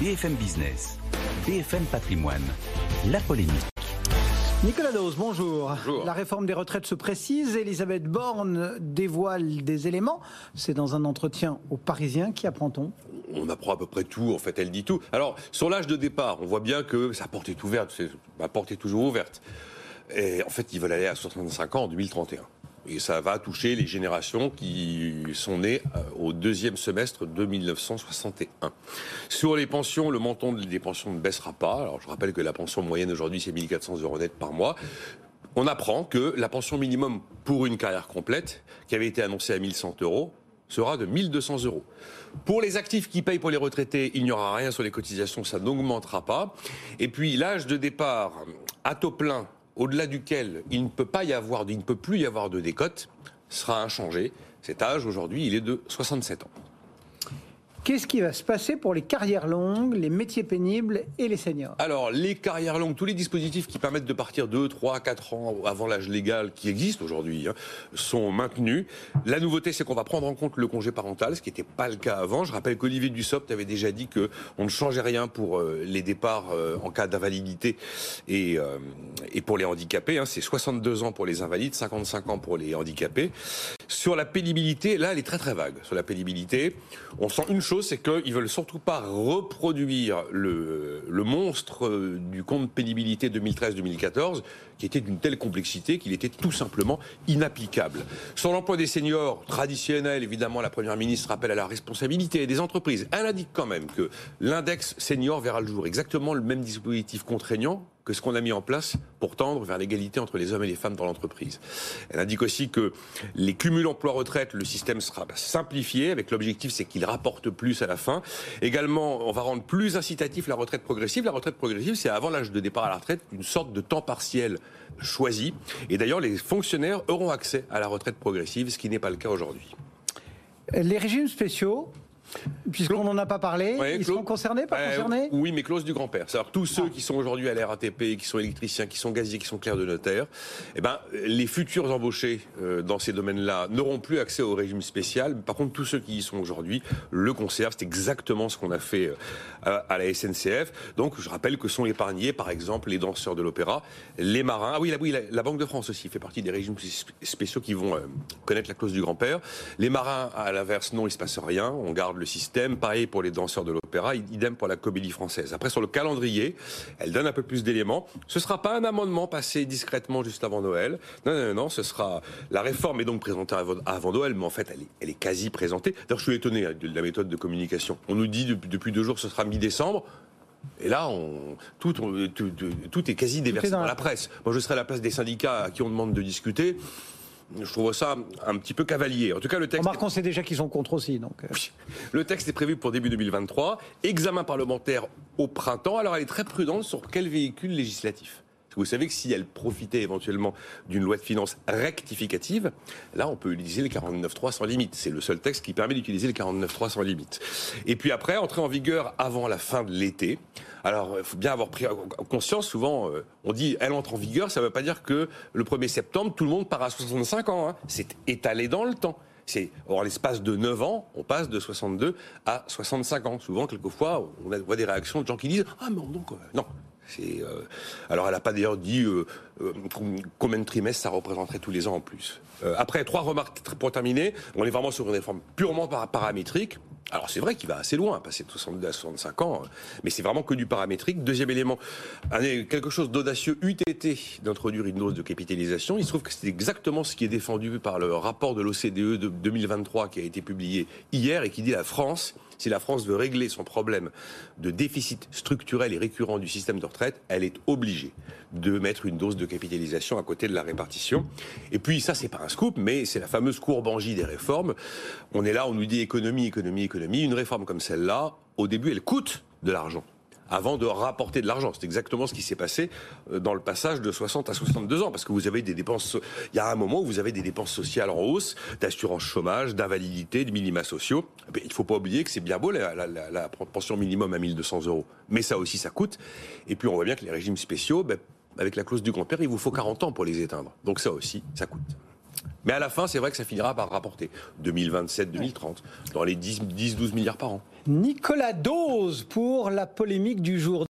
BFM Business, BFM Patrimoine, la polémique. Nicolas Dose, bonjour. Bonjour. La réforme des retraites se précise. Elisabeth Borne dévoile des éléments. C'est dans un entretien aux Parisiens. Qui apprend-on On apprend à peu près tout, en fait, elle dit tout. Alors, sur l'âge de départ, on voit bien que sa porte est ouverte, c'est- ma porte est toujours ouverte. Et en fait, ils veulent aller à 65 ans en 2031. Et ça va toucher les générations qui sont nées euh, au deuxième semestre de 1961. Sur les pensions, le montant des pensions ne baissera pas. Alors, je rappelle que la pension moyenne aujourd'hui, c'est 1400 euros net par mois. On apprend que la pension minimum pour une carrière complète, qui avait été annoncée à 1100 euros, sera de 1200 euros. Pour les actifs qui payent pour les retraités, il n'y aura rien sur les cotisations, ça n'augmentera pas. Et puis l'âge de départ à taux plein, au-delà duquel il ne peut plus y avoir de décote, sera inchangé. Cet âge aujourd'hui, il est de 67 ans. Qu'est-ce qui va se passer pour les carrières longues, les métiers pénibles et les seniors Alors, les carrières longues, tous les dispositifs qui permettent de partir 2, 3, 4 ans avant l'âge légal qui existe aujourd'hui hein, sont maintenus. La nouveauté, c'est qu'on va prendre en compte le congé parental, ce qui n'était pas le cas avant. Je rappelle qu'Olivier Dussopt avait déjà dit que on ne changeait rien pour euh, les départs euh, en cas d'invalidité et, euh, pour les handicapés. hein. c'est 62 ans pour les invalides, 55 ans pour les handicapés. Sur la pénibilité, là, elle est très très vague. Sur la pénibilité, on sent une chose, c'est qu'ils veulent surtout pas reproduire le, le monstre euh, du compte pénibilité 2013-2014, qui était d'une telle complexité qu'il était tout simplement inapplicable. Sur l'emploi des seniors, traditionnel, évidemment, la Première ministre rappelle à la responsabilité des entreprises. Elle indique quand même que l'index senior verra le jour. Exactement le même dispositif contraignant que ce qu'on a mis en place pour tendre vers l'égalité entre les hommes et les femmes dans l'entreprise. Elle indique aussi que les cumuls emploi-retraite, le système sera simplifié avec l'objectif c'est qu'il rapporte plus à la fin. Également, on va rendre plus incitatif la retraite progressive. La retraite progressive, c'est avant l'âge de départ à la retraite une sorte de temps partiel choisi. Et d'ailleurs, les fonctionnaires auront accès à la retraite progressive, ce qui n'est pas le cas aujourd'hui. Les régimes spéciaux, puisqu'on n'en a pas parlé, Ouais, ils seront concernés, pas Euh, concernés Oui, mais clause du grand-père. C'est-à-dire tous Ah. ceux qui sont aujourd'hui à la RATP, qui sont électriciens, qui sont gaziers, qui sont clercs de notaire, eh ben, les futurs embauchés euh, dans ces domaines-là n'auront plus accès au régime spécial. Par contre, tous ceux qui y sont aujourd'hui le conservent. C'est exactement ce qu'on a fait euh, à, la SNCF. Donc, je rappelle que sont épargnés, par exemple, les danseurs de l'opéra, les marins. Ah oui, la, oui, la, la Banque de France aussi fait partie des régimes spé- spéciaux qui vont euh, connaître la clause du grand-père. Les marins, à l'inverse, non, il se passe rien. On garde le système. Pareil pour les danseurs de l'opéra, idem pour la comédie française. Après, sur le calendrier, elle donne un peu plus d'éléments. Ce sera pas un amendement passé discrètement juste avant Noël. Non, non, non, ce sera la réforme est donc présentée avant, Noël, mais en fait, elle est, elle est quasi présentée. D'ailleurs, je suis étonné hein, de la méthode de communication. On nous dit depuis, depuis deux jours, ce sera mi-décembre. Et là, on, tout, on- tout, tout- tout est quasi déversé dans la presse. Moi, je serai à la place des syndicats à qui on demande de discuter. Je trouve ça un petit peu cavalier. En tout cas, le texte. Remarquons, c'est déjà qu'ils sont contre aussi. Donc, euh, Oui. Le texte est prévu pour début 2023. Examen parlementaire au printemps. Alors, elle est très prudente sur quel véhicule législatif? Vous savez que si elle profitait éventuellement d'une loi de finances rectificative, là, on peut utiliser le 49.3 sans limite. C'est le seul texte qui permet d'utiliser le 49.3 sans limite. Et puis après, entrer en vigueur avant la fin de l'été. Alors, il faut bien avoir pris conscience, souvent, euh, on dit elle entre en vigueur, ça ne veut pas dire que le 1er septembre, tout le monde part à 65 ans. hein. C'est étalé dans le temps. C'est en l'espace de 9 ans, on passe de 62 à 65 ans. Souvent, quelquefois, on voit des réactions de gens qui disent Ah, mais donc, euh, non. Euh, Alors, elle n'a pas d'ailleurs dit euh, euh, com- combien de trimestres ça représenterait tous les ans en plus. Euh, après, trois remarques pour terminer. On est vraiment sur une réforme purement para- paramétrique. Alors, c'est vrai qu'il va assez loin, passer de 62 à 65 ans, euh, mais c'est vraiment que du paramétrique. Deuxième élément, quelque chose d'audacieux eût été d'introduire une dose de capitalisation. Il se trouve que c'est exactement ce qui est défendu par le rapport de l'OCDE de 2023 qui a été publié hier et qui dit la France Si la France veut régler son problème de déficit structurel et récurrent du système de retraite, elle est obligée de mettre une dose de capitalisation à côté de la répartition. Et puis ça, c'est pas un scoop, mais c'est la fameuse J des réformes. On est là, on nous dit économie, économie, économie. Une réforme comme celle-là, au début, elle coûte de l'argent avant de rapporter de l'argent. C'est exactement ce qui s'est passé euh, dans le passage de 60 à 62 ans, parce que vous avez des dépenses. Il y a un moment où vous avez des dépenses sociales en hausse, d'assurance chômage, d'invalidité, de minima sociaux. Mais il ne faut pas oublier que c'est bien beau la, la, pension minimum à 1200 euros, mais ça aussi ça coûte. Et puis on voit bien que les régimes spéciaux, ben, avec la clause du grand-père, il vous faut 40 ans pour les éteindre. Donc ça aussi, ça coûte. Mais à la fin, c'est vrai que ça finira par rapporter 2027-2030, dans les 10-12 milliards par an. Nicolas Dose pour la polémique du jour.